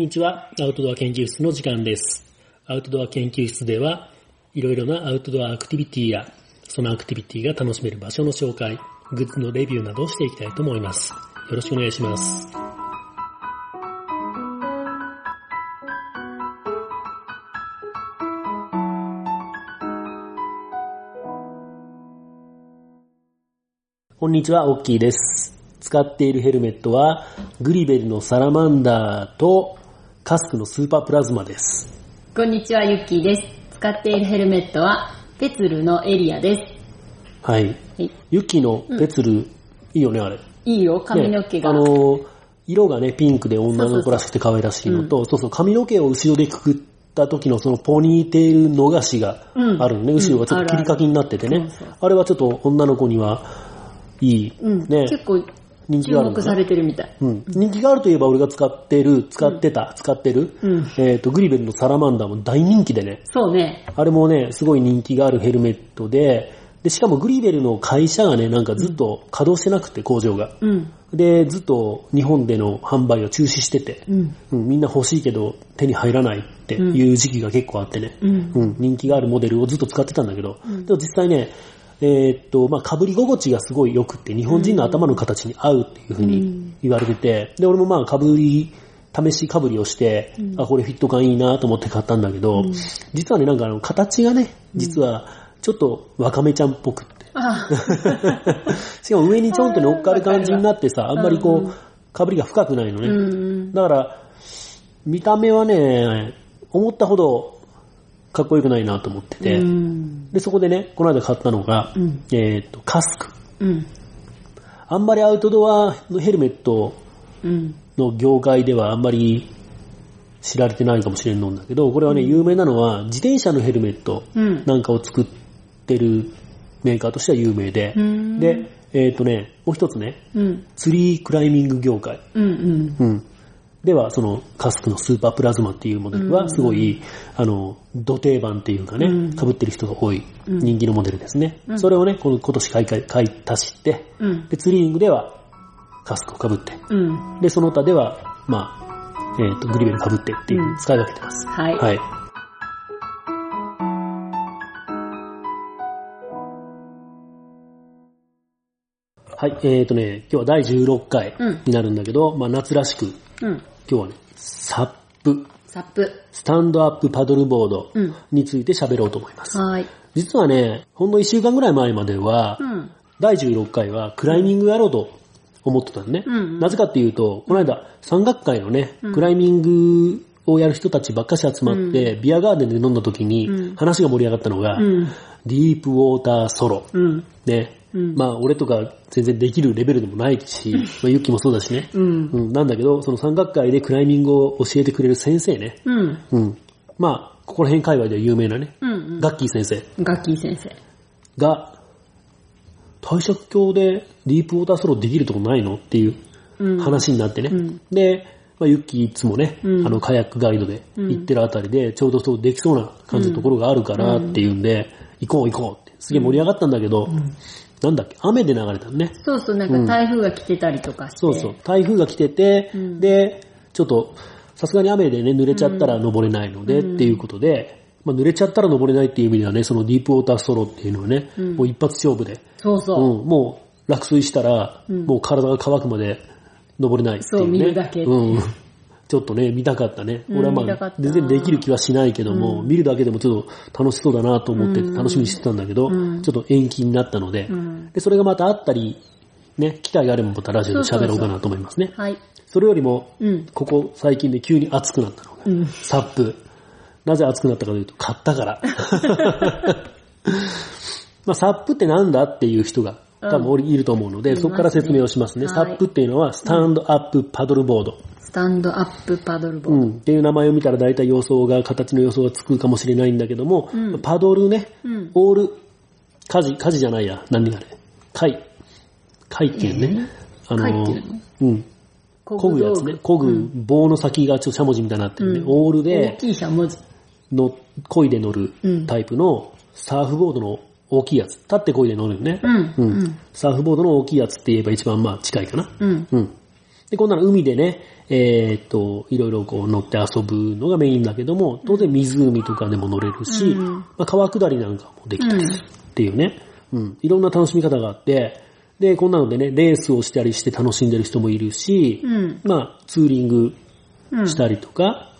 こんにちは。アウトドア研究室の時間です。アウトドア研究室では、いろいろなアウトドアアクティビティや、そのアクティビティが楽しめる場所の紹介、グッズのレビューなどをしていきたいと思います。よろしくお願いします。こんにちは、オッキーです。使っているヘルメットは、グリベルのサラマンダーと、カスクのスーパープラズマです。こんにちは、ゆっきーです。使っているヘルメットは、ペツルのエリアです。はい。はい、ユキのペツル、いいよね、あれ。いいよ、髪の毛が。ねあの、色がね、ピンクで女の子らしくて可愛らしいのと、そうそう、髪の毛を後ろでくくった時のそのポニーテール逃しがあるのね、後ろがちょっと切り欠きになっててね、うんあれはちょっと女の子にはいい、うん、ね、結構人気がある注目されてるみたい。うん。人気があるといえば俺が使ってる、使ってた、使ってる、うんえっ、と、グリベルのサラマンダーも大人気でね、そうね。あれもね、すごい人気があるヘルメットで、で、しかもグリベルの会社がね、なんかずっと稼働してなくて、工場が。うん。で、ずっと日本での販売を中止してて、うん。うんみんな欲しいけど手に入らないっていう時期が結構あってね、うん。うん人気があるモデルをずっと使ってたんだけど、でも実際ね、えーっと、まあ、被り心地がすごい良くって、日本人の頭の形に合うっていう風に言われてて、で、俺もまあ、被り、試し被りをして、あ、これフィット感いいなと思って買ったんだけど、実はね、なんかあの、形がね、実は、ちょっとワカメちゃんっぽくって。あ。しかも上にちょんと乗っかる感じになってさ、あんまりこう、被りが深くないのね。うん。だから、見た目はね、思ったほどかっこよくないなと思ってて、うん。で、そこでね、この間買ったのが、うんえーっと、カスク。うん。あんまりアウトドアのヘルメットうん。の業界ではあんまり知られてないかもしれんのんだけど、これはね、有名なのは自転車のヘルメットうん。なんかを作ってるメーカーとしては有名で、うんで、えーっとね、もう一つね、うん。ツリークライミング業界。うん。うん。うん。では、その、カスクのスーパープラズマっていうモデルは、すごい、あの、土定番っていうかね、うん被ってる人が多い人気のモデルですね。それをね、この今年買い買い足して、うん。で、ツリーニングでは、カスクを被って、うん。で、その他では、まあ、えっ、と、グリベル被ってっていう、使い分けてます。はい。はい。はい、えっ、とね、今日は第16回うんになるんだけど、まあ夏らしく、うん。今日はね、サップ、サップ。スタンドアップパドルボードうんについて喋ろうと思います。はい。実はね、ほんの1週間ぐらい前までは、うん。第16回はクライミングやろうと思ってたのね。うんなぜかっていうと、この間、山岳会のね、クライミングをやる人たちばっかし集まって、ビアガーデンで飲んだ時にうん話が盛り上がったのが、うん。ディープウォーターソロ。うん。ね。うんまあ、俺とか全然できるレベルでもないし、まあ、ユッキーもそうだしね。うん。うん、なんだけど、その山岳会でクライミングを教えてくれる先生ね。うん。うん。まあ、ここら辺界隈では有名なね、うん。ガッキー先生ガッキー先生。が、大尺橋でディープウォーターソロできるとこないのっていううん。話になってね。うんで、まあ、ユッキーいつもね、うんあの、カヤックガイドで行ってるあたりで、ちょうどそうできそうな感じのところがあるからっていうんで、行こう行こうって、すげえ盛り上がったんだけど、なんだっけ、雨で流れたのね。そうそう、なんか台風が来てたりとかして。そうそう。台風が来てて、んで、ちょっと、さすがに雨でね、濡れちゃったら登れないので、っていうことで、まあ、濡れちゃったら登れないっていう意味ではね、そのディープウォーターソロっていうのはね、もう一発勝負で、そうそう。うん、もう落水したら、もう体が乾くまで登れないっていうね。そう見るだけうん。ちょっとね、見たかったね。うん俺はまあ全然できる気はしないけども、見るだけでもちょっと楽しそうだなと思ってて楽しみにしてたんだけど、うんちょっと延期になったので、うん。で、それがまたあったり、ね、機会があればまたラジオで喋ろうかなと思いますね。はい。それよりも、うん。ここ最近で急に熱くなったのが、うん。サップ。なぜ熱くなったかというと、買ったから。まあ、サップってなんだっていう人が多分いると思うので、うんそこから説明をしますね。いますねサップっていうのは、スタンドアップパドルボード。スタンドアップパドルボード。うん。っていう名前を見たら大体予想が、形の予想がつくかもしれないんだけども、うんパドルね、うん。オール、火事、火事じゃないや、何がね、貝、貝っていうね、あの貝っていうの？うん、漕ぐやつね、漕ぐ棒の先がちょっとしゃもじみたいになってるね、うんオール大で、きいしゃもじ。の、漕いで乗るうんタイプのサーフボードの大きいやつ。立って漕いで乗るよね。うん。ううんん。サーフボードの大きいやつって言えば一番まあ近いかな。うん。うん。で、こんなの海でね、えーっと、いろいろこう乗って遊ぶのがメインだけども、当然湖とかでも乗れるし、うん。まあ、川下りなんかもできたりするっていうね、うん、いろんな楽しみ方があって、で、こんなのでね、レースをしたりして楽しんでる人もいるし、うん。まあ、ツーリングうん。したりとか、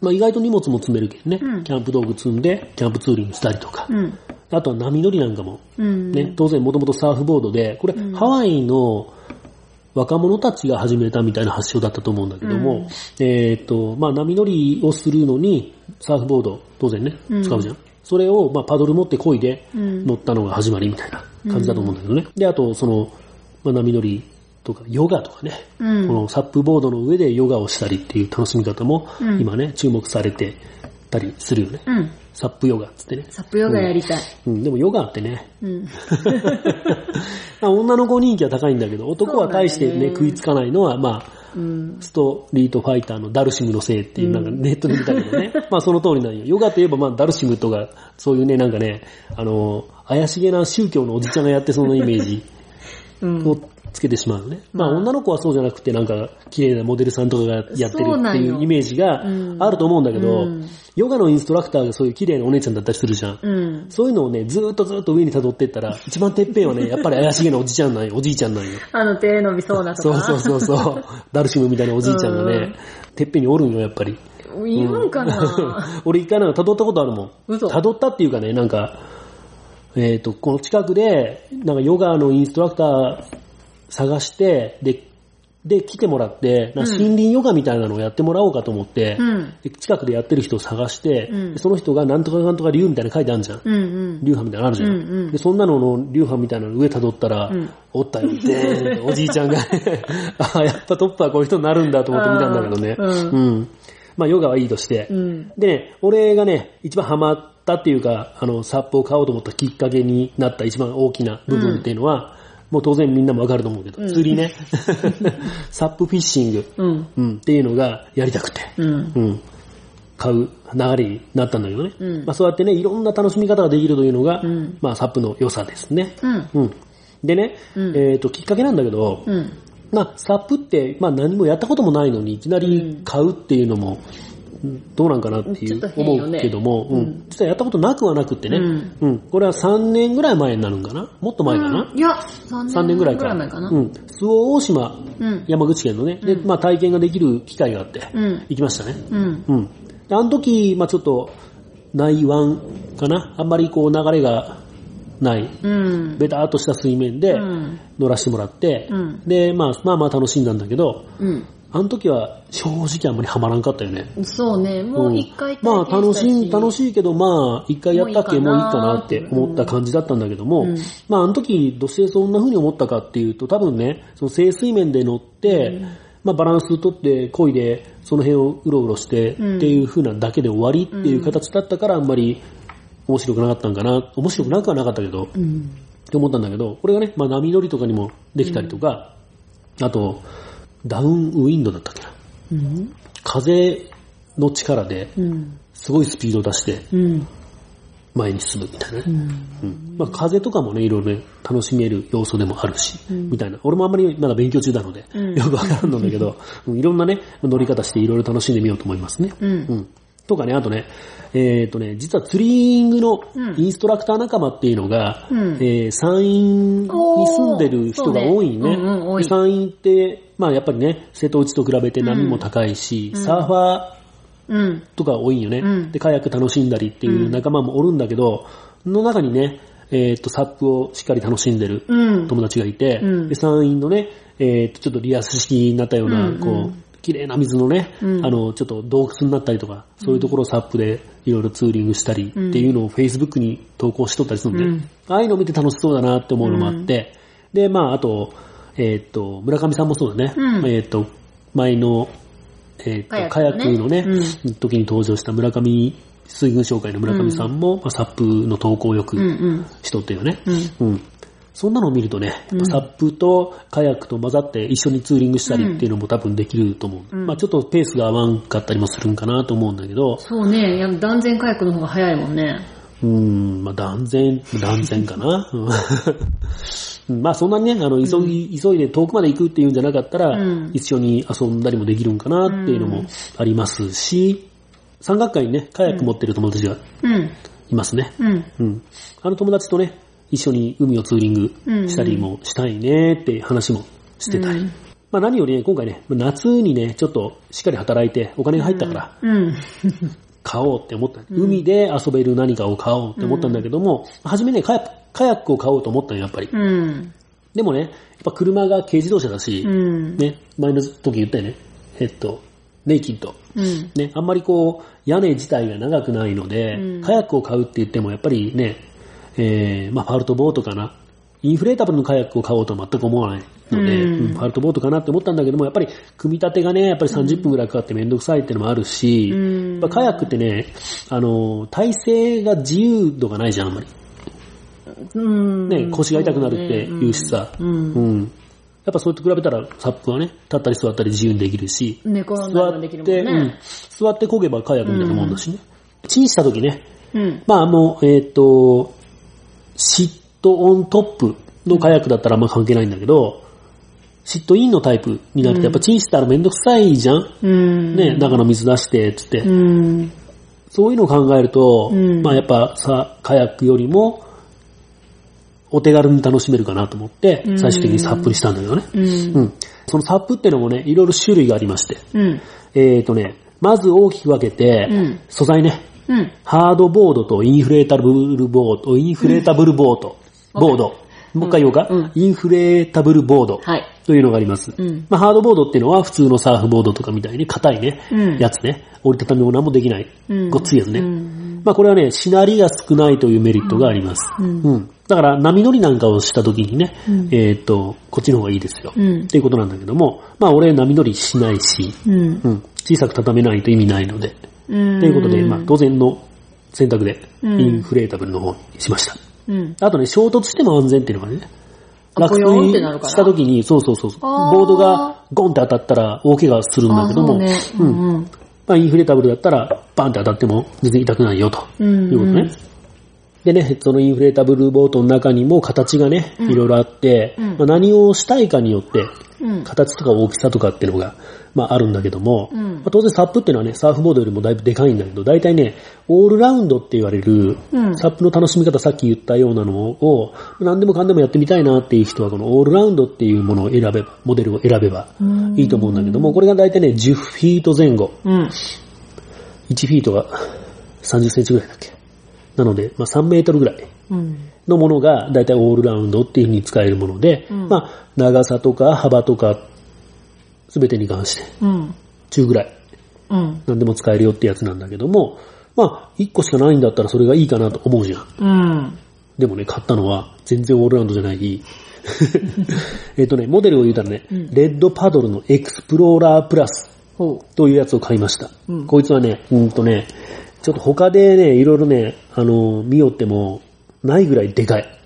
まあ意外と荷物も積めるけどね、うん。キャンプ道具積んで、キャンプツーリングしたりとか、うん。あとは波乗りなんかもうん。ね、当然もともとサーフボードで、これ、うん。ハワイの若者たちが始めたみたいな発祥だったと思うんだけども、うんえーっと、まあ波乗りをするのに、サーフボード、当然ねうん、使うじゃん。それを、まあパドル持って漕いでうん乗ったのが始まりみたいな感じだと思うんだけどね。で、あと、その、まあ波乗りとか、ヨガとかね、うん。このサップボードの上でヨガをしたりっていう楽しみ方も、うん今ね、注目されてたりするよね。うん。サップヨガっつってね。サップヨガやりたい。うん、でもヨガってね、うん。まあ女の子人気は高いんだけど、男は大してね、ね食いつかないのは、まあ、うん。ストリートファイターのダルシムのせいっていう、なんかネットで見たけどね。まあその通りなんよ。ヨガといえばまあダルシムとか、そういうね、なんかね、あの、怪しげな宗教のおじちゃんがやってそうなイメージ うん。をつけてしまうのね。まあまあ女の子はそうじゃなくて、なんか綺麗なモデルさんとかがやってるっていうイメージがうんあると思うんだけど、うんヨガのインストラクターがそういう綺麗なお姉ちゃんだったりするじゃん。うん。そういうのをね、ずーっとずーっと上に辿ってったら、一番てっぺんはね、やっぱり怪しげなおじちゃんなんよ、おじいちゃんなんよ。あの、手伸びそうなとか。そうそうそうそう。ダルシムみたいなおじいちゃんがうんね、てっぺんにおるんよ、やっぱり。いるんかな？俺一回なんか辿ったことあるもん。嘘辿ったっていうかね、なんか、えっ、と、この近くで、なんかヨガのインストラクター探して、で、で、来てもらって、な森林ヨガみたいなのをやってもらおうかと思って、うん。で近くでやってる人を探して、うんでその人がなんとかなんとか流みたいなの書いてあるじゃん。うんうん。流派みたいなのあるじゃん。うんうんで、そんなのの流派みたいなの上辿ったら、うんおったよ、で おじいちゃんが、あやっぱトップはこういう人になるんだと思って見たんだけどね。うんうん。まあ、ヨガはいいとして。うん。でね、俺がね、一番ハマったっていうか、あの、サップを買おうと思ったきっかけになった一番大きな部分っていうのは、もう当然みんなもわかると思うけど、うん釣りね。サップフィッシング、うん。うん、っていうのがやりたくて。うん。うん。買う流れになったんだけどね。うんまあそうやってね、いろんな楽しみ方ができるというのが、うんまあサップの良さですね。うん。うん。でね、うんえっ、と、きっかけなんだけど、うん。まあサップって、まあ何もやったこともないのに、いきなり買うっていうのも、うんどうなんかなっていう思うけども、ううんん。実はやったことなくはなくってね、うんうん。これは3年ぐらい前になるんかな？もっと前かな、いや、3 ?3 年ぐらいか。前かな。うん。周防大島、うん。山口県のね、で、まあ体験ができる機会があって、うん。行きましたね。うん。うん。であの時、まあちょっと、内湾かな？あんまりこう流れがない、うん。ベターっとした水面でうん乗らせてもらって、うんで、まあまあまあ楽しんだんだけど、うん。あの時は正直あんまりハマらんかったよね。そうね、もう一回まあ楽しい、楽い。しいけど、まあ一回やったっけもういいかなって思った感じだったんだけども、うん。まああの時どうしてそんな風に思ったかっていうと、多分ね、その静水面で乗って、まあバランス取って漕いで、その辺をうろうろしてってうんいう風なだけで終わりっていう形だったからあんまり面白くなかったんかな、面白くなくはなかったけど、うん。って思ったんだけど、これがね、まあ波乗りとかにもできたりとか、あと、ダウンウィンドだったっけな。うん。風の力でうん。すごいスピードを出してうん。前に進むみたいなね。うん。うんまあ、風とかもね、いろいろね、楽しめる要素でもあるし、うんみたいな。俺もあんまりまだ勉強中なので、うんよくわからんのだけど、うんいろんなね、乗り方していろいろ楽しんでみようと思いますね。うんうん。とかね、あとね、えっ、とね、実はツリングのうん。インストラクター仲間っていうのが、うん。えー山陰に住んでる人が多いね。山陰って、まあやっぱりね、瀬戸内と比べて波も高いし、うん。サーファーうん。とか多いんよね。うん。で、カヤック楽しんだりっていう仲間もおるんだけど、の中にね、えっ、と、サップをしっかり楽しんでるうん。友達がいて、うん。で、山陰のね、えっ、と、ちょっとリアス式になったような、こう、綺麗な水のね、うん。あの、ちょっと洞窟になったりとか、そういうところをサップでいろいろツーリングしたりっていうのを Facebook に投稿しとったりするので、うん。ああいうのを見て楽しそうだなって思うのもあって、で、まあ、あと、えっ、と、村上さんもそうだね、うん。えっ、と、前の、えっ、と、カカヤックのね時に登場した村上、水軍紹介の村上さんも、まあ、サップの投稿をよく。しとったよね。うん。うん。そんなのを見るとね、サップとカヤックと混ざって一緒にツーリングしたりっていうのも多分できると思う。うんまあちょっとペースが合わんかったりもするんかなと思うんだけど、そうね、いや断然カヤックの方が早いもんね。うん、まあ断然、断然かな。うんまあそんなにね、あの、急ぎ、急いで遠くまで行くっていうんじゃなかったら、うん一緒に遊んだりもできるんかなっていうのもありますし、山岳会にね、カヤック持ってる友達がうん。いますね。うん。うん。あの友達とね、一緒に海をツーリングしたりもしたいねって話もしてたり。うんまあ何よりね、今回ね、夏にね、ちょっとしっかり働いてお金が入ったから、うん。買おうって思った。海で遊べる何かを買おうって思ったんだけども、初めねカヤ、カヤックを買おうと思ったのやっぱり。うん。でもね、やっぱ車が軽自動車だし、うん。ね、前の時言ったよね、えっと、ネイキッド。うん。ね、あんまりこう、屋根自体が長くないので、うんカヤックを買うって言ってもやっぱりね、えー、まあファルトボートかな。インフレータブルのカヤックを買おうとは全く思わないので、うんうんファルトボートかなって思ったんだけども、やっぱり組み立てがね、やっぱり30分くらいかかってめんどくさいっていうのもあるし、うんカヤックってね、あの、体勢が自由度がないじゃん、あんまり。うん。ね、腰が痛くなるって言うしさ、うん。うん。やっぱそれと比べたら、サップはね、立ったり座ったり自由にできるし、座って。うん、座って漕げばカヤックみたいなもんだしね。チンした時ね、うん。まああの、えっ、と、シットオントップのカヤックだったらあんま関係ないんだけど、シットインのタイプになるとやっぱチンしたらめんどくさいじゃん、うん。ね、中の水出して、つって。うん。そういうのを考えると、うんまあやっぱさ、カヤックよりも、お手軽に楽しめるかなと思ってう、ん最終的にサップにしたんだけどね。うん。うん。そのサップってのもね、いろいろ種類がありまして。うん。えっ、とね、まず大きく分けて、うん素材ね、うん。ハードボードとインフレータブルボード、インフレータブルボード、ボード。もう一回言おうか、うんインフレータブルボードはい。というのがあります。うんまあ、ハードボードっていうのは普通のサーフボードとかみたいに硬いね、うんやつね。折りたたみも何もできない、うんごっついやつね。うんまあこれはね、しなりが少ないというメリットがあります。うんだから波乗りなんかをした時にね、うんえっ、と、こっちの方がいいですよ。うんっていうことなんだけども、まあ俺波乗りしないし、うん。うん、小さく畳めないと意味ないので、うん。ということで、まあ当然の選択で、うんインフレータブルの方にしました。うん。あとね、衝突しても安全っていうのがね、あ落水した時に、そうそうそうボードがゴンって当たったら大怪我するんだけども。まあ、インフレータブルだったら、バンって当たっても全然痛くないよとうんいうことね。でね、そのインフレータブルボートの中にも形がね、いろいろあって、うんまあ、何をしたいかによって、うん。形とか大きさとかっていうのが、まああるんだけども、うんまあ、当然サップっていうのはね、サーフボードよりもだいぶでかいんだけど、大体ね、オールラウンドって言われる、うんサップの楽しみ方さっき言ったようなのを、何でもかんでもやってみたいなっていう人は、このオールラウンドっていうものを選べば、モデルを選べばいいと思うんだけども、これが大体ね、10フィート前後。うん。1フィートが30センチぐらいだっけ？なので、まあ3メートルぐらいうん。のものが大体オールラウンドっていう風に使えるもので、うんまあ長さとか幅とか、すべてに関して、うん。中ぐらいうん。何でも使えるよってやつなんだけども、まあ1個しかないんだったらそれがいいかなと思うじゃん。うん。でもね、買ったのは全然オールラウンドじゃない。えっとね、モデルを言うたらね、うんレッドパドルのエクスプローラープラスほというやつを買いました。うんこいつはね、うんとね、ちょっと他でね、いろいろね、あの、見よっても、ないぐらいでかい。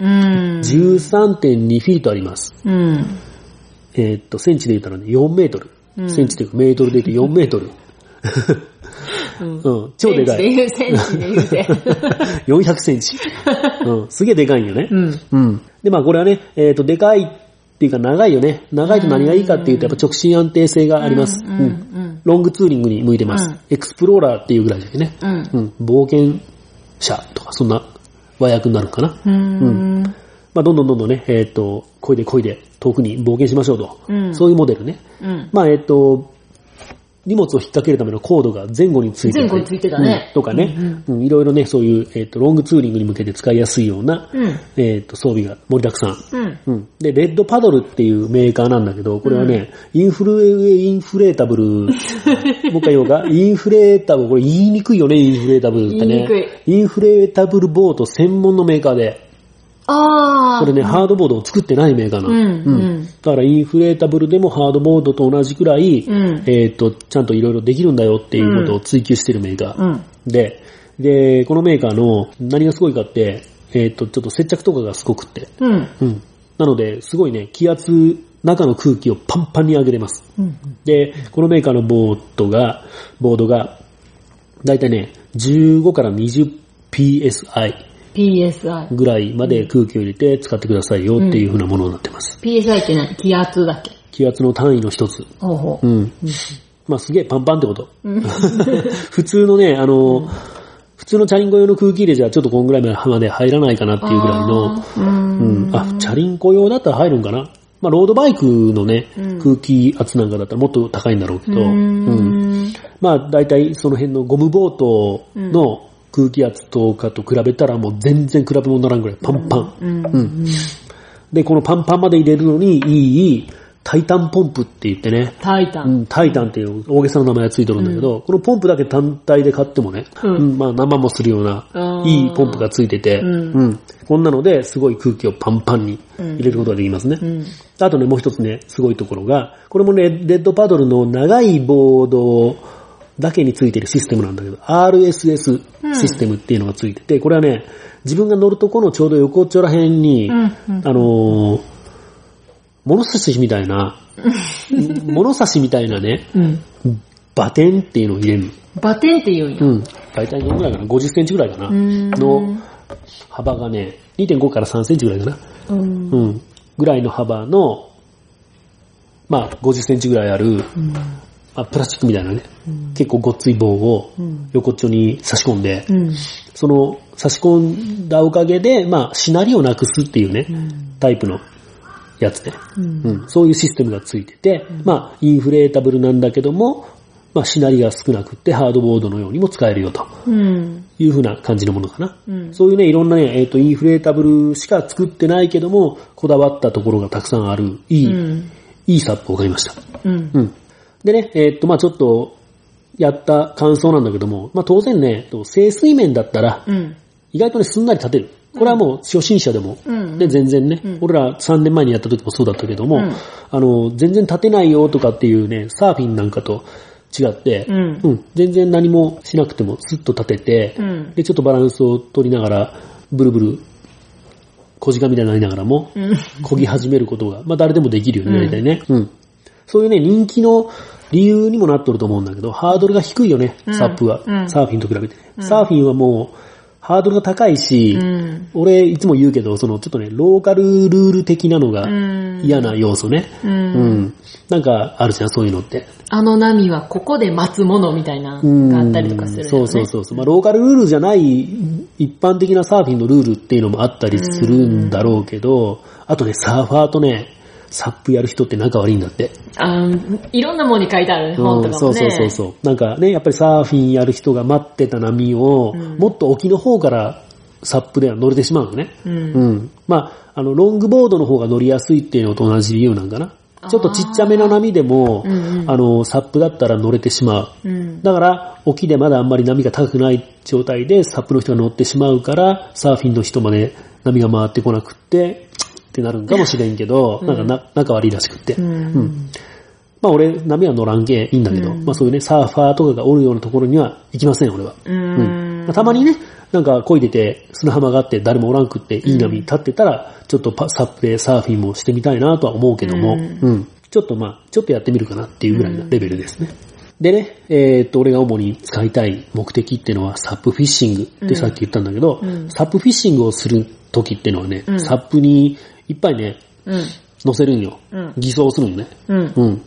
う。うん。13.2フィートあります。うん。えーっと、センチで言ったらね、4メートル。うんセンチというかメートルで言うと4メートル。うん。うん、超でかい。センチで言う、センチで言うて。400センチ。うん、すげえでかいんよね。うん。うん。で、まあこれはね、えーっと、でかいっていうか長いよね。長いと何がいいかっていうと、やっぱ直進安定性があります。うんうんロングツーリングに向いてます。うんエクスプローラーっていうぐらいだよね。うん。うん、冒険者とか、そんな和訳になるかな。うん。まあ、どんどんどんどんね、えっ、と、こいでこいで遠くに冒険しましょうと。うんそういうモデルね。うん。まあ、えっ、と、荷物を引っ掛けるためのコードが前後について前後についてたね。うん。とかね、うんいろいろね、そういう、えっ、と、ロングツーリングに向けて使いやすいような、うん。えっ、と、装備が盛りだくさん。うん。うん。で、レッドパドルっていうメーカーなんだけど、これはね、インフル、インフレータブル、もう一回言おうか、インフレータブル、これ言いにくいよね、インフレータブルってね。言いにくい。インフレータブルボート専門のメーカーで、ああ。これね、ハードボードを作ってないメーカーなの。うんうんだからインフレータブルでもハードボードと同じくらい、うんえっ、と、ちゃんといろいろできるんだよっていうことを追求してるメーカー。うん。で、で、このメーカーの何がすごいかって、えっ、と、ちょっと接着とかがすごくって。うん。うん。なので、すごいね、気圧、中の空気をパンパンに上げれます。うん。で、このメーカーのボードが、ボードが、だいたいね、15から20 PSI。ぐらいまで空気を入れて使ってくださいよっていう風なものになってます。PSI って何？気圧だっけ？気圧の単位の一つ。ほうほう。うん。まあすげえパンパンってこと。普通のね、あの、普通のチャリンコ用の空気入れじゃちょっとこんぐらいまで入らないかなっていうぐらいの、うん。あ、チャリンコ用だったら入るんかな？まあロードバイクのね、空気圧なんかだったらもっと高いんだろうけど、うん。まあ大体その辺のゴムボートの空気圧とかと比べたらもう全然比べ物にならんぐらいパンパン。うん。で、このパンパンまで入れるのにいいタイタンポンプって言ってね、タイタン。うん、タイタンっていう大げさな名前がついてるんだけど、このポンプだけ単体で買ってもね、うんうんまあ何万もするようないいポンプがついてて、んうんこんなのですごい空気をパンパンに入れることができますね。うん。あとね、もう一つね、すごいところが、これもね、レッドパドルの長いボードだけについてるシステムなんだけど、RSS システムっていうのがついてて、これはね、自分が乗るとこのちょうど横っちょら辺に、あのー物差しみたいな、物差しみたいなね、うん。バテンっていうのを入れるの。バテンって言うんや。うん。大体どのぐらいかな ?50 センチぐらいかな？んの幅がね、2.5から3センチぐらいかな？うん。うん。ぐらいの幅の、まあ、50センチぐらいある、まあ、プラスチックみたいなね、結構ごっつい棒を横っちょに差し込んで、うん。その差し込んだおかげで、まあ、しなりをなくすっていうね、タイプのやつで、うんそういうシステムがついてて、まあ、インフレータブルなんだけども、まあ、しなりが少なくってハードボードのようにも使えるよとうん。いう風な感じのものかな。うんそういうね、いろんなね、えっ、と、インフレータブルしか作ってないけども、こだわったところがたくさんある、いい、うん。いいサップを買いました。うん。うん。でね、えっ、と、まあちょっと、やった感想なんだけども、まあ当然ね、と静水面だったら、うん。意外とね、すんなり立てる。これはもう初心者でも、うんで、全然ね、俺ら3年前にやった時もそうだったけども、うんあの、全然立てないよとかっていうね、サーフィンなんかと違って、うん全然何もしなくてもスッと立てて、うんで、ちょっとバランスを取りながら、ブルブル、小鹿みたいになりながらも、うん。漕ぎ始めることが、まあ誰でもできるよね、大体ね。うん。そういうね、人気の理由にもなっとると思うんだけど、ハードルが低いよね、サップは。うんサーフィンと比べてね。サーフィンはもう、ハードルが高いし、うん。俺いつも言うけど、そのちょっとね、ローカルルール的なのがうん嫌な要素ね。う。うんん。なんかあるじゃん、そういうのって。あの波はここで待つものみたいなうんがあったりとかするよね。そうそうそうそう。まあ、ローカルルールじゃない一般的なサーフィンのルールっていうのもあったりするんだろうけど、あとね、サーファーとね、サップやる人って仲悪いんだって。あーいろんなものに書いてあるね、本とかもね。そうそうそうそう。なんかね、やっぱりサーフィンやる人が待ってた波を、うんもっと沖の方からサップでは乗れてしまうのね。う。うんん。まあ、あの、ロングボードの方が乗りやすいっていうのと同じ理由なんかな。ちょっとちっちゃめの波でも、うんうんあの、サップだったら乗れてしまう。うん。だから、沖でまだあんまり波が高くない状態でサップの人が乗ってしまうから、サーフィンの人まで波が回ってこなくって、ってなるんかもしれんけど、なんかな仲悪いらしくって。うん。うんまあ俺、波は乗らんけいいんだけど、うんまあそういうね、サーファーとかがおるようなところには行きません、俺は。ううんん。まあたまにね、なんか漕いでて砂浜があって誰もおらんくっていい波立ってたら、ちょっとパサップでサーフィンもしてみたいなとは思うけども、ううん。ちょっとまあ、ちょっとやってみるかなっていうぐらいのレベルですね。でね、えーっと、俺が主に使いたい目的っていうのはサップフィッシングってさっき言ったんだけど、うんサップフィッシングをする時っていうのはね、うんサップにいっぱいね、うん。乗せるんよ。うん偽装するんよね。うん。うん。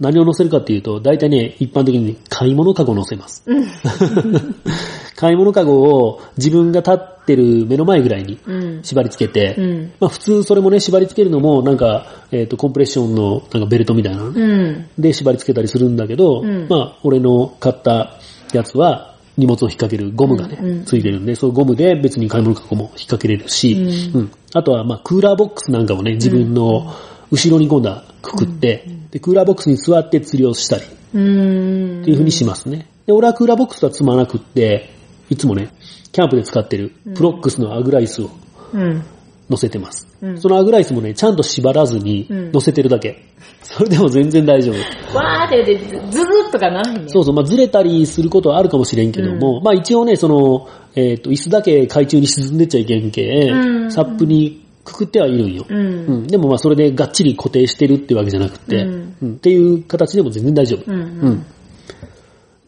何を乗せるかっていうと、大体ね、一般的にね買い物カゴを乗せます。買い物カゴを自分が立ってる目の前ぐらいにうん。縛り付けて、うん。まあ普通それもね、縛り付けるのも、なんか、えっ、と、コンプレッションのなんかベルトみたいなのうん。で縛り付けたりするんだけど、うんまあ、俺の買ったやつは、荷物を引っ掛けるゴムがね、うんうん。ついてるんで、そのゴムで別に買い物カゴも引っ掛けれるし、ううん。あとは、まあ、クーラーボックスなんかもね、自分の後ろに今度はくくって、で、クーラーボックスに座って釣りをしたり、うん。っていう風にしますね。で、俺はクーラーボックスは積まなくって、いつもね、キャンプで使ってるプロックスのアグライスをうん。乗せてます。うんそのアグライスもね、ちゃんと縛らずにうん乗せてるだけ。それでも全然大丈夫。わーって言って、ずずっとかならへんね。そうそう、まあずれたりすることはあるかもしれんけども、まあ一応ね、その、えっ、と、椅子だけ海中に沈んでっちゃいけんけ、うんサップにくくってはいるんよ。う。うんん、でもまあそれでがっちり固定してるってわけじゃなくて、うんうんっていう形でも全然大丈夫。うん。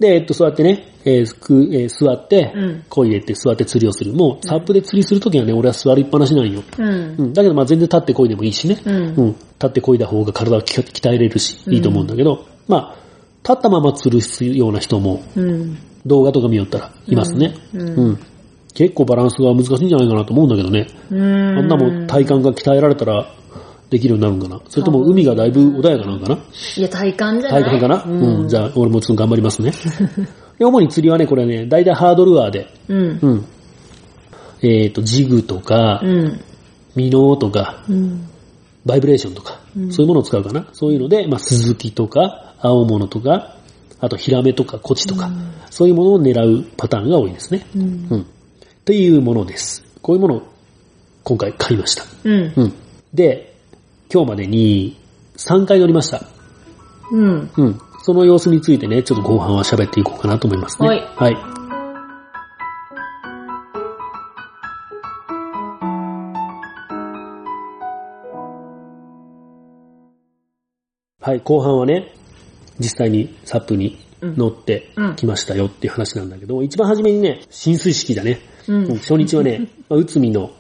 うん。で、えっと、そうやってね、えーくえー座ってうん、こう入れて座って釣りをする。もう、サップで釣りするときはね、俺は座りっぱなしなんよ。うん。うん。だけど、まあ全然立ってこいでもいいしね。うんうん。立ってこいだ方が体が鍛鍛えれるし、いいと思うんだけど、まあ、立ったまま釣るような人も、うん。動画とか見よったらいますね。うんうん。結構バランスが難しいんじゃないかなと思うんだけどね。うん。あんなもん体幹が鍛えられたらできるようになるんかな？それとも海がだいぶ穏やかなのかな？いや、体感じゃない？体幹かな、ううん、じゃあ俺もちょっと頑張りますね。で主に釣りはね、これね、大体ハードルアーで、うん。うん。えっ、と、ジグとかう、ん。ミノーとか、うん。バイブレーションとか、そういうものを使うかな？そういうので、まあ、スズキとか、青物とか、あと、ヒラメとか、コチとか、そういうものを狙うパターンが多いですね。うん。うん。というものです。こういうものを今回買いました。うん。うん。で、今日までに3回乗りました。うん。うん。その様子についてね、ちょっと後半は喋っていこうかなと思いますね。はいはい。はい、後半はね、実際にサップに乗ってうんきましたよっていう話なんだけど、一番初めにね、浸水式だね。うんうん初日はね、まあ、内海の、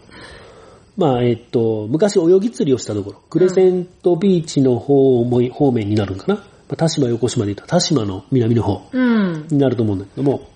まあ、えっと、昔泳ぎ釣りをしたところ、クレセントビーチの方も方面になるんかな？まあ、田島横島で言ったら田島の南の方うん。になると思うんだけども、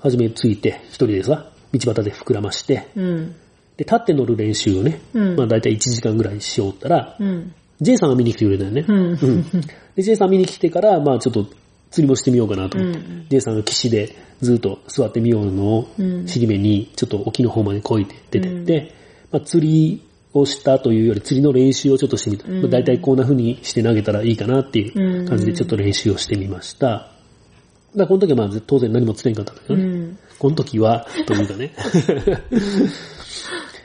初め着いて、一人でさ、道端で膨らまして、うん。で、立って乗る練習をね、うんまあ大体1時間ぐらいしようったら、うん。J さんが見に来てくれたよね。うん。で、J さん見に来てから、まあちょっと釣りもしてみようかなと思って、うん J さんが岸でずっと座ってみようのを、うん尻目にちょっと沖の方までこいて出てって、まあ釣りをしたというより釣りの練習をちょっとしてみた。うんまあ大体こんな風にして投げたらいいかなっていう感じでちょっと練習をしてみました。だからこの時はまあ当然何も釣れんかったんだけどね。うん。この時は、というかね。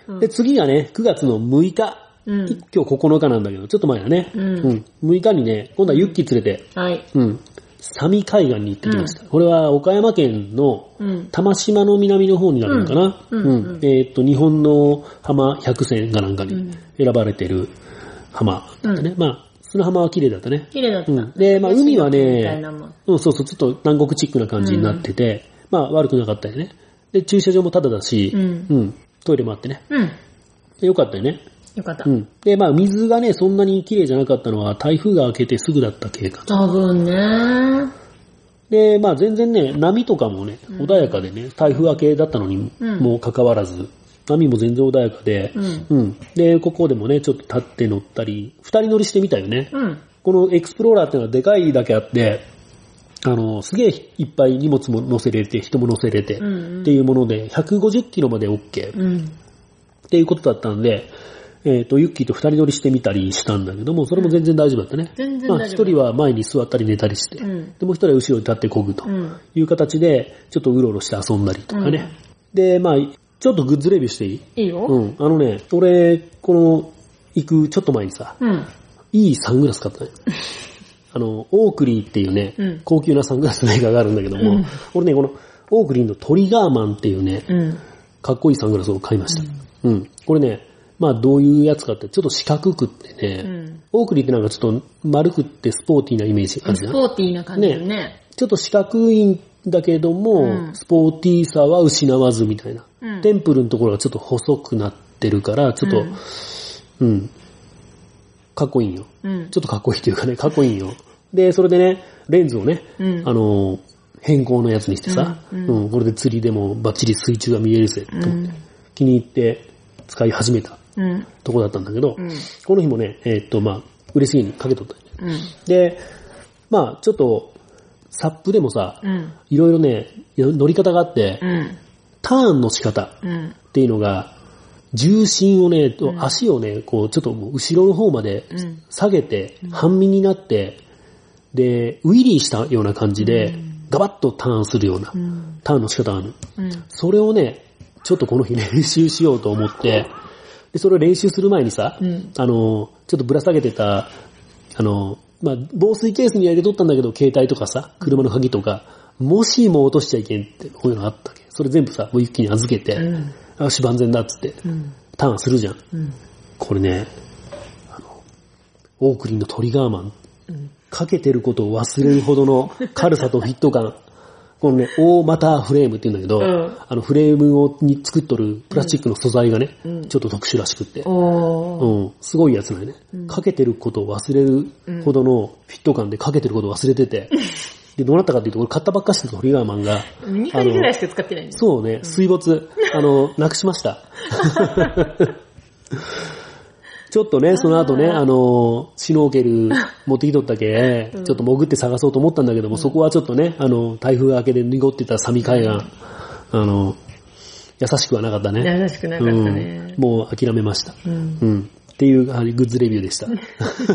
で、次がね、9月の6日。うん今日9日なんだけど、ちょっと前だね。うん6日にね、今度はユッキー連れて、はい。うん。サミ海岸に行ってきました。これは岡山県のうん。玉島の南の方になるのかな？うんうんえーっと、日本の浜100選かなんかに選ばれてる浜だったね。まあ、砂浜は綺麗だったね。綺麗だった。うんでまあ海はねうん、そうそう、ちょっと南国チックな感じになってて、まあ悪くなかったよね。で、駐車場もタダだし、うんトイレもあってね。よかったよね。よかったう。ん。で、まあ水がね、そんなに綺麗じゃなかったのは台風が明けてすぐだった経過。多分ね。で、まあ全然ね、波とかもね、穏やかでね、台風明けだったのにうんもかかわらず、波も全然穏やかで、うん。うん。で、ここでもね、ちょっと立って乗ったり、二人乗りしてみたよね。うん。このエクスプローラーっていうのはでかいだけあって、あの、すげえいっぱい荷物も乗せれて、人も乗せれて、っていうもので、150キロまで OK っうん。ていうことだったんで、えっ、と、ユッキーと二人乗りしてみたりしたんだけども、それも全然大丈夫だったね。全然大丈夫まあ、一人は前に座ったり寝たりして、うんで、もう一人は後ろに立って漕ぐとうん。いう形で、ちょっとうろうろして遊んだりとかね。で、まあ、ちょっとグッズレビューしていい？いいよ。うん。あのね、俺、この、行くちょっと前にさ、うん。いいサングラス買ったね。あの、オークリーっていうね、うん高級なサングラスメーカーがあるんだけども、うん俺ね、このオークリーのトリガーマンっていうね、うん。かっこいいサングラスを買いました。うん。これね、まあどういうやつかって、ちょっと四角くってね、うん。オークリーってなんかちょっと丸くってスポーティーなイメージあるじゃん。スポーティーな感じだね。ちょっと四角いんだけども、うんスポーティーさは失わずみたいな。うんテンプルのところがちょっと細くなってるから、ちょっと、うん、かっこいいんよ。うん。ちょっとかっこいいというかね、かっこいいんよ。で、それでね、レンズをね、うんあの、変更のやつにしてさ、ううんんこれで釣りでもバッチリ水中が見えるぜ、と気に入って使い始めたうん。とこだったんだけど、うんこの日もね、えーっと、まあ、嬉しげにかけとった。うん。で、まあ、ちょっと、サップでもさ、うん。いろいろね、乗り方があって、うん。ターンの仕方うん。っていうのが、重心をね、と足をね、こう、ちょっと後ろの方までうん下げて、半身になって、で、ウィリーしたような感じで、ガバッとターンするような、うん。ターンの仕方がある。うん。それをね、ちょっとこの日練習しようと思って、で、それを練習する前にさ、うんあの、ちょっとぶら下げてた、あの、まあ、防水ケースには入れとったんだけど、携帯とかさ、車の鍵とか、もしも落としちゃいけんって、こういうのがあったっけ？それ全部さ、もう一気に預けて、うんよし、万全だっつって、うん。ターンするじゃん。うん。これね、あの、オークリーのトリガーマン、うん。かけてることを忘れるほどの軽さとフィット感。このね、大股フレームって言うんだけど、うん。あのフレームをに作っとるプラスチックの素材がね、うん。ちょっと特殊らしくって。うん、すごいやつなんよね、かけてることを忘れるほどのフィット感でかけてることを忘れてて、で、どうなったかっていうと、これ買ったばっかしのトリガーマンが、2回ぐらいしか使ってないんだ。そうね、水没、あの、なくしました。ちょっとね、その後ね、あの、シュノーケル 持ってきとったけ、ちょっと潜って探そうと思ったんだけども、そこはちょっとね、あの、台風明けで濁ってたサミ海岸、あの、優しくはなかったね。優しくなかったねうんもう諦めました。うん。うん。っていう、グッズレビューでした。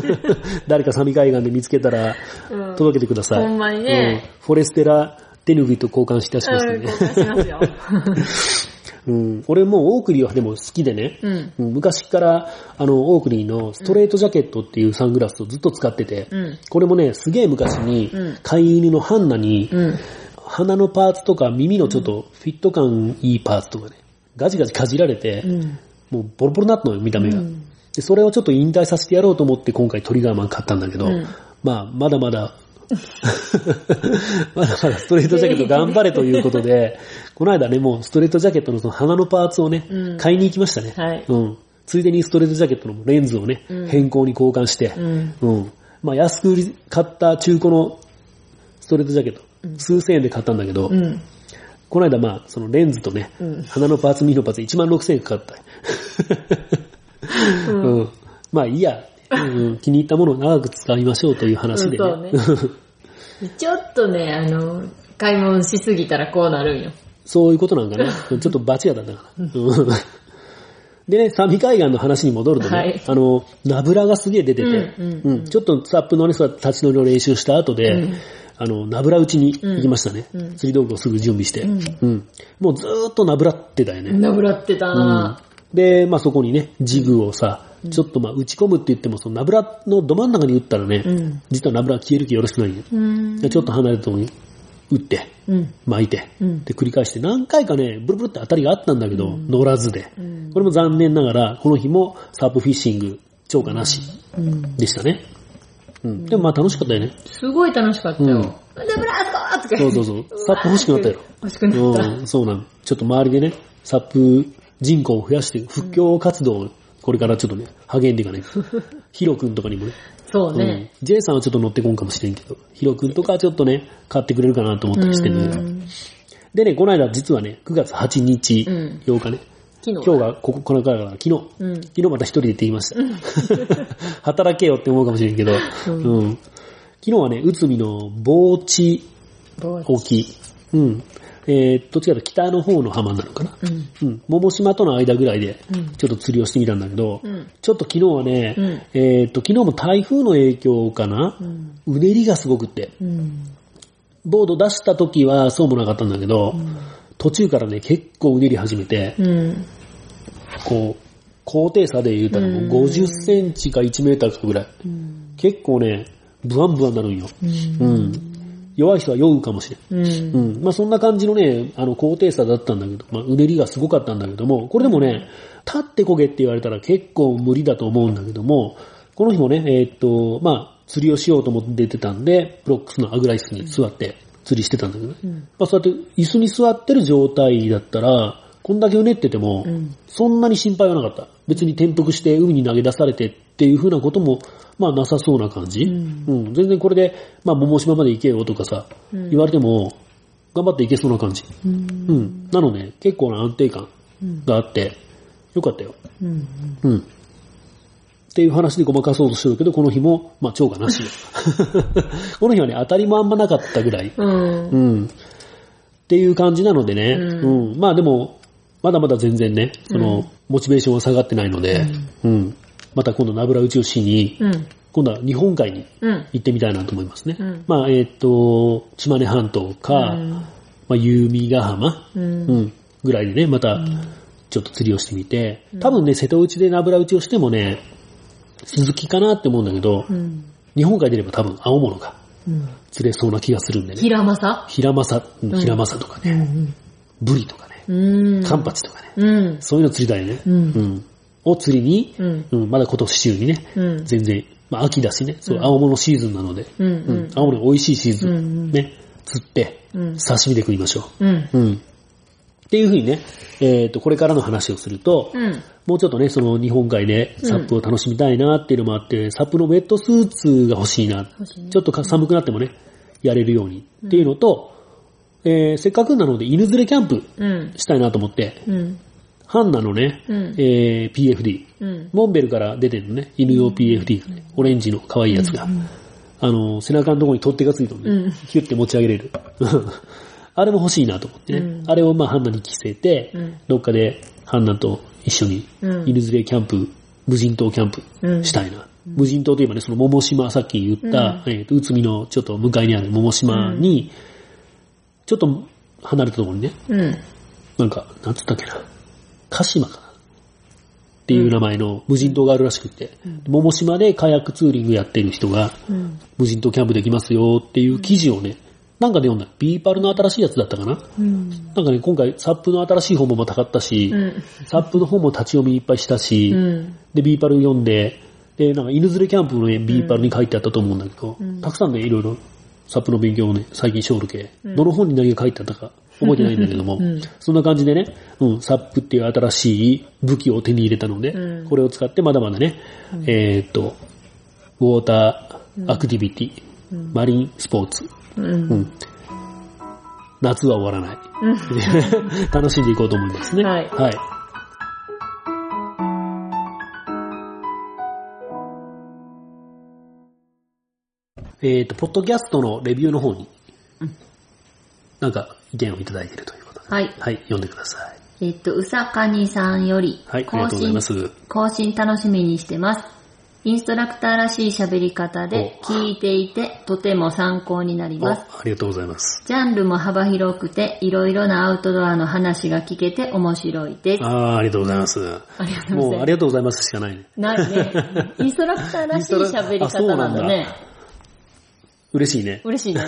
誰かサミ海岸で見つけたら、うん届けてください。ほんまにねうんフォレステラ・デヌビと交換してしましてね。うん交換しますよ。うん、俺もうオークリーはでも好きでね、うん。うん昔からあのオークリーのストレートジャケットっていうサングラスをずっと使ってて、うん。これもね、すげえ昔にうん飼い犬のハンナに、うん。鼻のパーツとか耳のちょっとフィット感いいパーツとかね、ガジガジかじられて、うん。もうボロボロになったのよ、見た目が。うんで、それをちょっと引退させてやろうと思って今回トリガーマン買ったんだけど、うんまあ、まだまだ、まだまだストレートジャケット頑張れということで、この間ね、もうストレートジャケットのその鼻のパーツをね、うん買いに行きましたね。はいうん。ついでにストレートジャケットのレンズをね、うん変更に交換して、うん。うん。まあ、安く売り買った中古のストレートジャケット、数千円で買ったんだけど、うん。この間まあ、そのレンズとね、うん鼻のパーツ、耳のパーツ1万6千円かかった。うん。まあいいや、うん、気に入ったものを長く使いましょうという話で、うんそう ちょっとね、あの、買い物しすぎたらこうなるんよ。そういうことなんかね。ちょっとバチがだったから。う んでね、サミ海岸の話に戻るとね、はい。あの、ナブラがすげえ出てて、うんうんうん。ちょっとサップのね、立ち乗りの練習した後で、うん。あの、ナブラ打ちに行きましたね。うん。釣り道具をすぐ準備して、うん。うん。もうずーっとナブラってたよね。なぶらってた。なで、まあそこにね、ジグをさ、ちょっとまあ打ち込むって言っても、そのナブラのど真ん中に打ったらね、うん実はナブラ消える気よろしくないんよ。ちょっと離れたところに打って、うん。巻いて、うんで繰り返して何回かね、ブルブルって当たりがあったんだけど、乗らずで、うんこれも残念ながら、この日もサープフィッシング、超過なしうん。でしたね。うん。でもまあ楽しかったよね。すごい楽しかったよ。うんナブラーとかそうそうそう。サップ欲しくなったよ。欲しくなった。うん、そうなん。ちょっと周りでね、サップ人口を増やして、復興活動をこれからちょっとね、励んでいかないと。ヒロ君とかにもね。そうね。うん。J さんはちょっと乗ってこんかもしれんけど、ヒロ君とかはちょっとね、買ってくれるかなと思ったりしてるんでね、この間実はね、9月8日、うん8日ね、昨日。今日がここ、このから昨日、うん。昨日また一人で行ってきました。働けよって思うかもしれんけど、うん。昨日はね、内海の防地沖、うん。えー、どっちかというと北の方の浜なのかな。うん。うん。桃島との間ぐらいでうん、ちょっと釣りをしてみたんだけど、うんちょっと昨日はね、うんえーっと、昨日も台風の影響かな、うん。うねりがすごくって、うん。ボード出した時はそうもなかったんだけど、途中からね、結構うねり始めて、うん。こう、高低差で言うたらもう50センチか1メーターかぐらい。うん。結構ね、ブワンブワンなるんよ。うん。弱い人は酔うかもしれん。うん。うん。まあそんな感じのね、あの高低差だったんだけど、まあうねりがすごかったんだけども、これでもね、立ってこげって言われたら結構無理だと思うんだけども、この日もね、えーっと、まあ釣りをしようと思って出てたんで、ブロックスのアグライスに座って釣りしてたんだけどね。うんまあそうやって椅子に座ってる状態だったら、こんだけうねってても、うんそんなに心配はなかった。別に転覆して海に投げ出されてっていう風なことも、まあなさそうな感じ？うんうん、全然これで、まあ桃島まで行けよとかさ、うん言われても、頑張っていけそうな感じ。うん。うん。なので、結構な安定感うん。があって、よかったよ。うん。うん。っていう話でごまかそうとしてるけど、この日も、まあ、超過なしよ。この日はね、当たりもあんまなかったぐらい。うん。うん。っていう感じなのでね、ううん。まあでも、まだまだ全然ね、その、モチベーションは下がってないので、うん。また今度、ナブラ宇宙市に、うん。今度は日本海にうん。行ってみたいなと思いますね。うんまあ、えっ、と、島根半島か、うんまあ、夕海ヶ浜、う。うんん、ぐらいでね、また、ちょっと釣りをしてみて、多分ね、瀬戸内でナブラ打ちをしてもね、鈴木かなって思うんだけど、うん。日本海出れば多分青物がうん。釣れそうな気がするんでね。ヒラマサ、うんヒラマサとかね、ん。ブリとかね、うん。カンパチとかね、うん。そういうの釣りたいね。うんうんを釣りに、うん。うん、まだ今年中にね、うん。全然、まあ秋だしね、そう、青物シーズンなので、うん。うん、青物美味しいシーズン、うんね、釣って、うん。刺身で食いましょうん。う。うん。っていうふうにね、えっ、と、これからの話をすると、うん。もうちょっとね、その日本海でサップを楽しみたいなっていうのもあって、サップのウェットスーツが欲しいな。いねちょっとか寒くなってもね、やれるようにっていうのと、えーせっかくなので犬連れキャンプうん。したいなと思って、うん。ハンナのね、うん。えー PFD、うん。モンベルから出てるのね、犬用 PFD がね、オレンジの可愛いやつが、あの、背中のところに取っ手がついてね、うん。ヒュッて持ち上げれる。あれも欲しいなと思ってね。うん。あれをまあハンナに着せて、うん。どっかでハンナと一緒にうん。犬連れキャンプ、無人島キャンプうん。したいな。無人島といえばね、その桃島、さっき言った、えっ、と、宇都宮のちょっと向かいにある桃島に、ちょっと離れたところにね、うん。なんか、なんつったっけな、鹿島かな？っていう名前の無人島があるらしくて、桃島でカヤックツーリングやってる人が、うん。無人島キャンプできますよっていう記事をね、なんかで読んだ。ビーパルの新しいやつだったかな？うん。なんかね、今回、 SUP の新しい本もまた買ったし、うん。 SUP の本も立ち読みいっぱいしたし、うん。で、ビーパル読んで、で、なんか犬連れキャンプのね、 BE-PAL に書いてあったと思うんだけど、うんたくさんね、いろいろ、 SUP の勉強をね、最近しょるけ、どの本に何が書いてあったか覚えてないんだけども、うん。そんな感じでね、うん、 SUP っていう新しい武器を手に入れたので、うん。これを使ってまだまだね、えーっと、ウォーターアクティビティ、マリンスポーツ、うん。うん。夏は終わらない。楽しんでいこうと思いますね。はい。はい。えっ、と、ポッドキャストのレビューの方に、なんか意見をいただいているということで。はい。はい、読んでください。えっと、うさかにさんより、はい、ありがとうございます。更新楽しみにしてます。インストラクターらしい喋り方でお聞いていてとても参考になりお、ます。ありがとうございます。ジャンルも幅広くていろいろなアウトドアの話が聞けて面白いです。ああ、ありがとうございます。ありがとうもう、ございます。ありがとうございますしかないね。ないね。インストラクターらしい喋り方なんだね。嬉しいね。嬉しいね。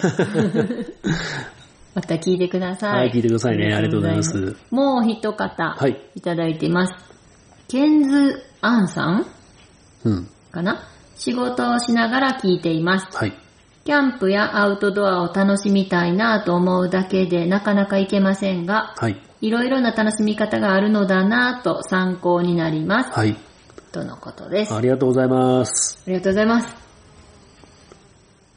また聞いてください。はい聞いてくださいねありがとうございますもう一方、はいいただいてます。ケンズ・アンさんうん。かな？仕事をしながら聞いています。はい。キャンプやアウトドアを楽しみたいなと思うだけでなかなか行けませんが、はい。いろいろな楽しみ方があるのだなと参考になります。はい。とのことです。あありがとうございます。りがとうございます。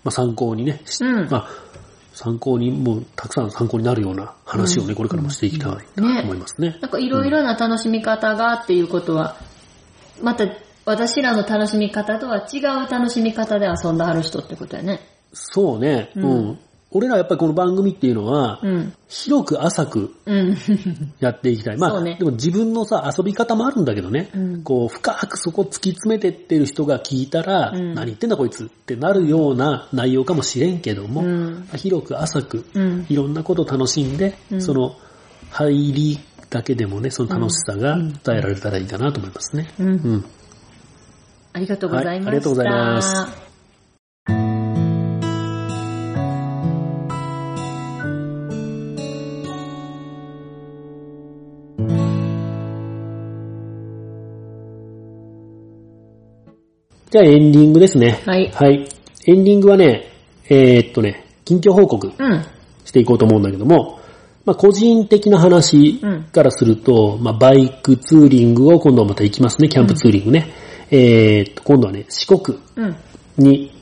まあ、参考にね、しうんまあ、参考に、もう、たくさん参考になるような話をね、これからもしていきたいとね思いますね。なんかいろいろな楽しみ方がっていうことは、また私らの楽しみ方とは違う楽しみ方で遊んではる人ってことやね。そうね、う。うん俺らやっぱりこの番組っていうのは、うん。広く浅くうん。やっていきたい。まあ、ねでも自分のさ、遊び方もあるんだけどね、うんこう、深くそこ突き詰めてってる人が聞いたら、うん何言ってんだこいつってなるような内容かもしれんけども、うん広く浅く、うん。いろんなことを楽しんで、うんその入りだけでもね、その楽しさがうん伝えられたらいいかなと思いますね。うん。うん。ありがとうございました。はいありがとうございますじゃあエンディングですね。はいはい。エンディングはね、えーっとね、近況報告うん。していこうと思うんだけども、まあ、個人的な話からすると、まあ、バイクツーリングを今度また行きますね、キャンプツーリングね。えーっと、今度はね、四国うん。に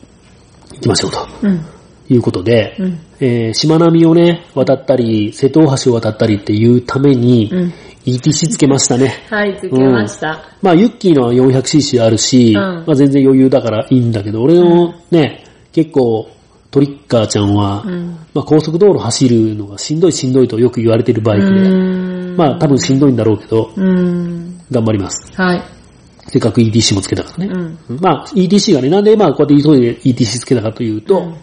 行きましょうとうん。いうことで、うん。えー、しまなみをね、渡ったり、瀬戸大橋を渡ったりっていうために、うん。ETC つけましたね。はい、つけました。まあ、ユッキーのは 400cc あるし、んまあ全然余裕だからいいんだけど、俺のね、結構トリッカーちゃんは、うん。まあ高速道路走るのがしんどいしんどいとよく言われてるバイクで、うん。まあ多分しんどいんだろうけど、うん。頑張ります。はい。せっかく ETC もつけたからうね。ん。まあ ETC がね、なんでまあこうやって急いで ETC つけたかというと、うん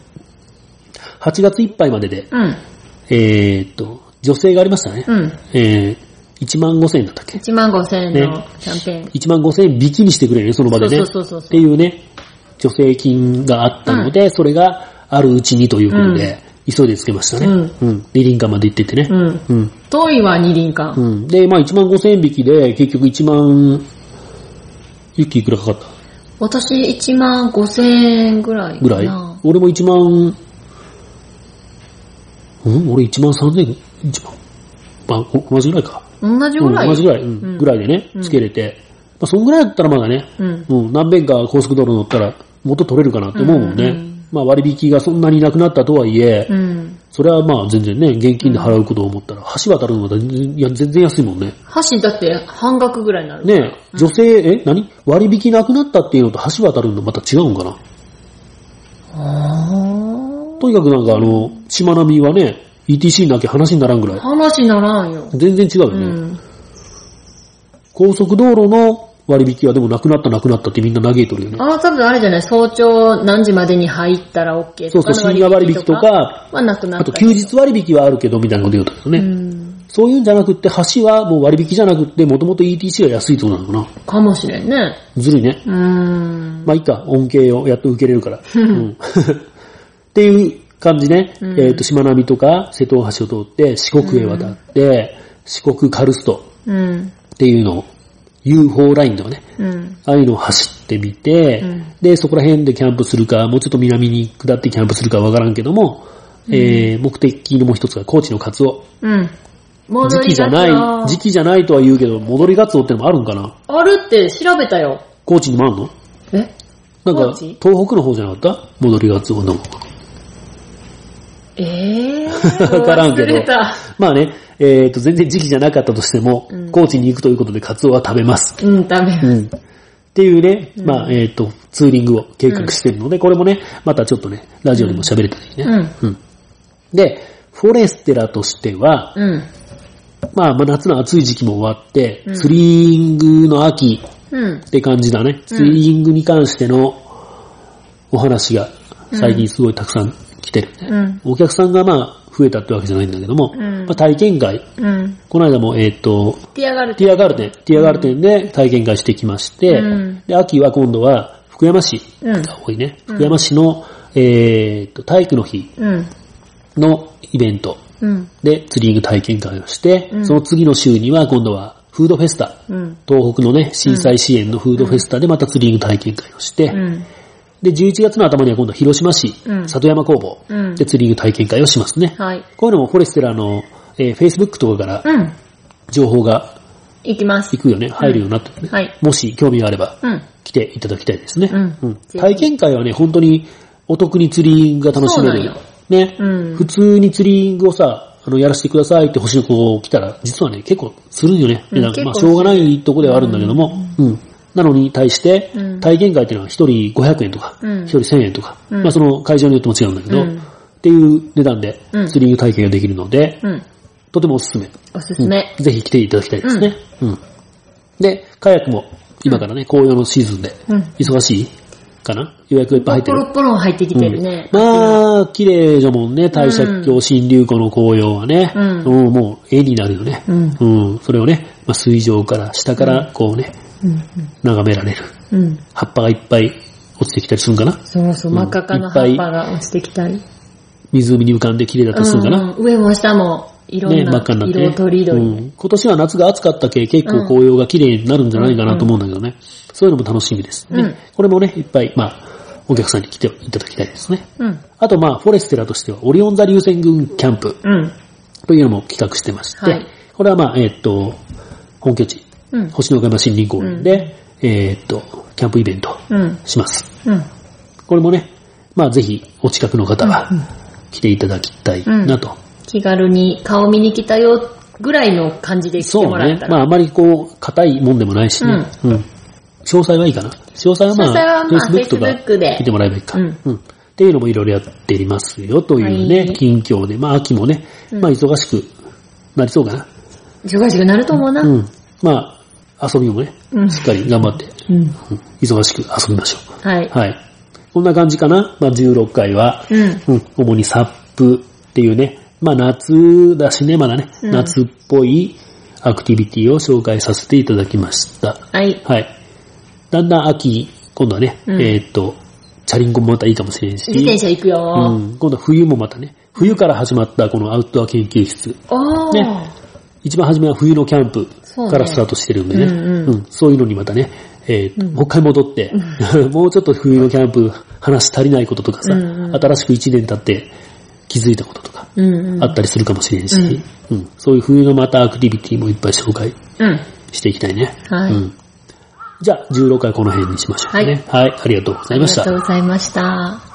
8月いっぱいまでで、うん。えーっと、女性がありましたね。うん。えー、1万5千円だったっけ？1万5千円のねキャンペーン。1万5千円引きにしてくれるね、その場でね。そうそうそうそうっていうね、助成金があったので、それがあるうちにということで、急いでつけましたね。うんうん。二輪館まで行っててね。うん。うん。遠いは二輪館。うん。で、まあ1万5千円引きで、結局1万、ユッキーいくらかかった？私1万5千円ぐらいかぐらい？な。俺も1万うん？俺1万3000、1万。まあ、お同じぐらいか。同じぐらい。うん同じぐらい、うんうんぐらいでね、つけれて。まあ、そんぐらいだったらまだね、うん。うん、何遍か高速道路乗ったら、元取れるかなって思うもんね。うんうんまあ割引がそんなになくなったとはいえ、うん。それはまあ全然ね、現金で払うことを思ったら、橋渡るのが全然いや全然安いもんね。橋だって半額ぐらいになる。ねえ、女性、え、何？割引なくなったっていうのと橋渡るのまた違うんかな？あとにかくなんかあの、しまなみはね、ETC なきゃ話にならんぐらあ。い。話にならんよ。全然違うよね。うん。高速道路の割引はでもなくなったなくなったってみんな嘆いとるよね。あの多分あれじゃない早朝何時までに入ったら OK そうそう、深夜割引とか、はなくなったあと休日割引はあるけどみたいなこと言うたけどね。うん。そういうんじゃなくって、橋はもう割引じゃなくって、もともと ETC が安いってことなのかな。かもしれんね。ずるいね。うーん。まあいいか、恩恵をやっと受けれるから。うん、っていう感じね。うんえっ、と、しまなみとか瀬戸大橋を通って四国へ渡って、四国カルストうん。っていうのを UFO ラインとかね、うん。ああいうのを走ってみて、うんで、そこら辺でキャンプするか、もうちょっと南に下ってキャンプするかわからんけども、えー目的のもう一つが高知のカツオ。うん。戻時期じゃない、時期じゃないとは言うけど、戻りガツオってのもあるんかなあるって調べたよ。高知にもあるの？え？なんか、東北の方じゃなかった？戻りガツオの。えー。わからんけど。まあね、えっ、と、全然時期じゃなかったとしても、うん高知に行くということでカツオは食べます。うん、ダメ。うん。っていうね、まあ、えっ、と、ツーリングを計画してるので、これもね、またちょっとね、ラジオでも喋れたらいいね。うん。で、フォレステラとしては、うん。まあ、まあ夏の暑い時期も終わって、うんツーリングの秋うん。って感じだね。ツーリングに関してのお話が最近すごいたくさん来てるね。うん。お客さんがまあ増えたってわけじゃないんだけども、うんまあ、体験会、うん。この間もえっ、と、ティアガルティアガルデン、ティアガルデンで体験会してきまして、うんで、秋は今度は福山市うんが多いね。福山市の、えっ、と、体育の日うん。のイベントうん。でツーリング体験会をして、うんその次の週には今度はフードフェスタ、うん。東北のね、震災支援のフードフェスタでまたツーリング体験会をして、うん。で、11月の頭には今度は広島市、うん里山工房うんでツーリング体験会をしますね。はい。こういうのもフォレステラの、えー Facebook とかからうん。情報が行きます行。くよね、入るようになってるね。はい。もし興味があればうん。来ていただきたいですね。うんぜひ体験会はね、本当にお得にツーリングが楽しめる。ね、うん普通にツーリングをさ、あの、やらせてくださいって星の子来たら、実はね、結構するんよね。うん値段まあ、しょうがないとこではあるんだけども、うん。なのに対してうん、体験会っていうのは一人500円とか、うん一人1000円とか、うんまあその会場によっても違うんだけど、うんっていう値段でうんツーリング体験ができるので、うん。とてもおすすめ。おすすめ。ぜひ来ていただきたいですね。うん。で、カヤックも今からね、紅葉のシーズンでうん、忙しいかな？予約がいっぱい入ってる。ポロポロ入ってきてるね。うんまあ、綺麗じゃもんね、大社橋新流湖の紅葉はね。もう絵になるよね。うんうん。それをね、まあ、水上から下からこうね、うん。眺められる。うん。葉っぱがいっぱい落ちてきたりするんかな？そうそう、うん真っ赤っかな葉っぱが落ちてきたり。湖に浮かんで綺麗だったりするんかな、うんうん上も下もいろんね、真っな赤になって、ね。色とりどり。うん今年は夏が暑かったけ、結構紅葉が綺麗になるんじゃないかなと思うんだけどね。そういうのも楽しみです、ねうんこれもね、いっぱい、まあ、お客さんに来ていただきたいですね。うん。あと、まあ、フォレステラとしては、オリオン座流星群キャンプうん。というのも企画してまして、はいこれはまあ、えーっと、本拠地、うん。星の山森林公園で、えーっと、キャンプイベント。します。うん。これもね、まあ、ぜひ、お近くの方は、来ていただきたいなと。気軽に顔見に来たよぐらいの感じで来そうねてもらえ。たら。まあ、あまりこう、硬いもんでもないしね。うん。詳細はいいかな。詳細はまあ、まあ Facebook とか見てもらえばいいか。うんうん。っていうのもいろいろやっていますよというね、はい近況で。まあ、秋もね、うんまあ、忙しくなりそうかな。忙しくなると思うな。うん。まあ、遊びもね、うんしっかり頑張って、忙しく遊びましょはい。う。はい。こんな感じかな？まあ、16回は、うん。うん、主にサップっていうね、まあ夏だしね、まだね、うん夏っぽいアクティビティを紹介させていただきました。はい。はい。だんだん秋、今度はね、うんえーっと、チャリンコもまたいいかもしれんし。自転車行くようん、今度は冬もまたね、冬から始まったこのアウトドア研究室。ね一番初めは冬のキャンプねからスタートしてるんでね。うんうんそういうのにまたね、えーうんもう一回戻って、もうちょっと冬のキャンプ話し足りないこととかさ、うんうん新しく1年経って気づいたこととか。あったりするかもしれんし、うんそういう冬のまたアクティビティもいっぱい紹介うん。していきたいね。じゃあ、16回この辺にしましょうかね。はい、ありがとうございましたありがと。うございました。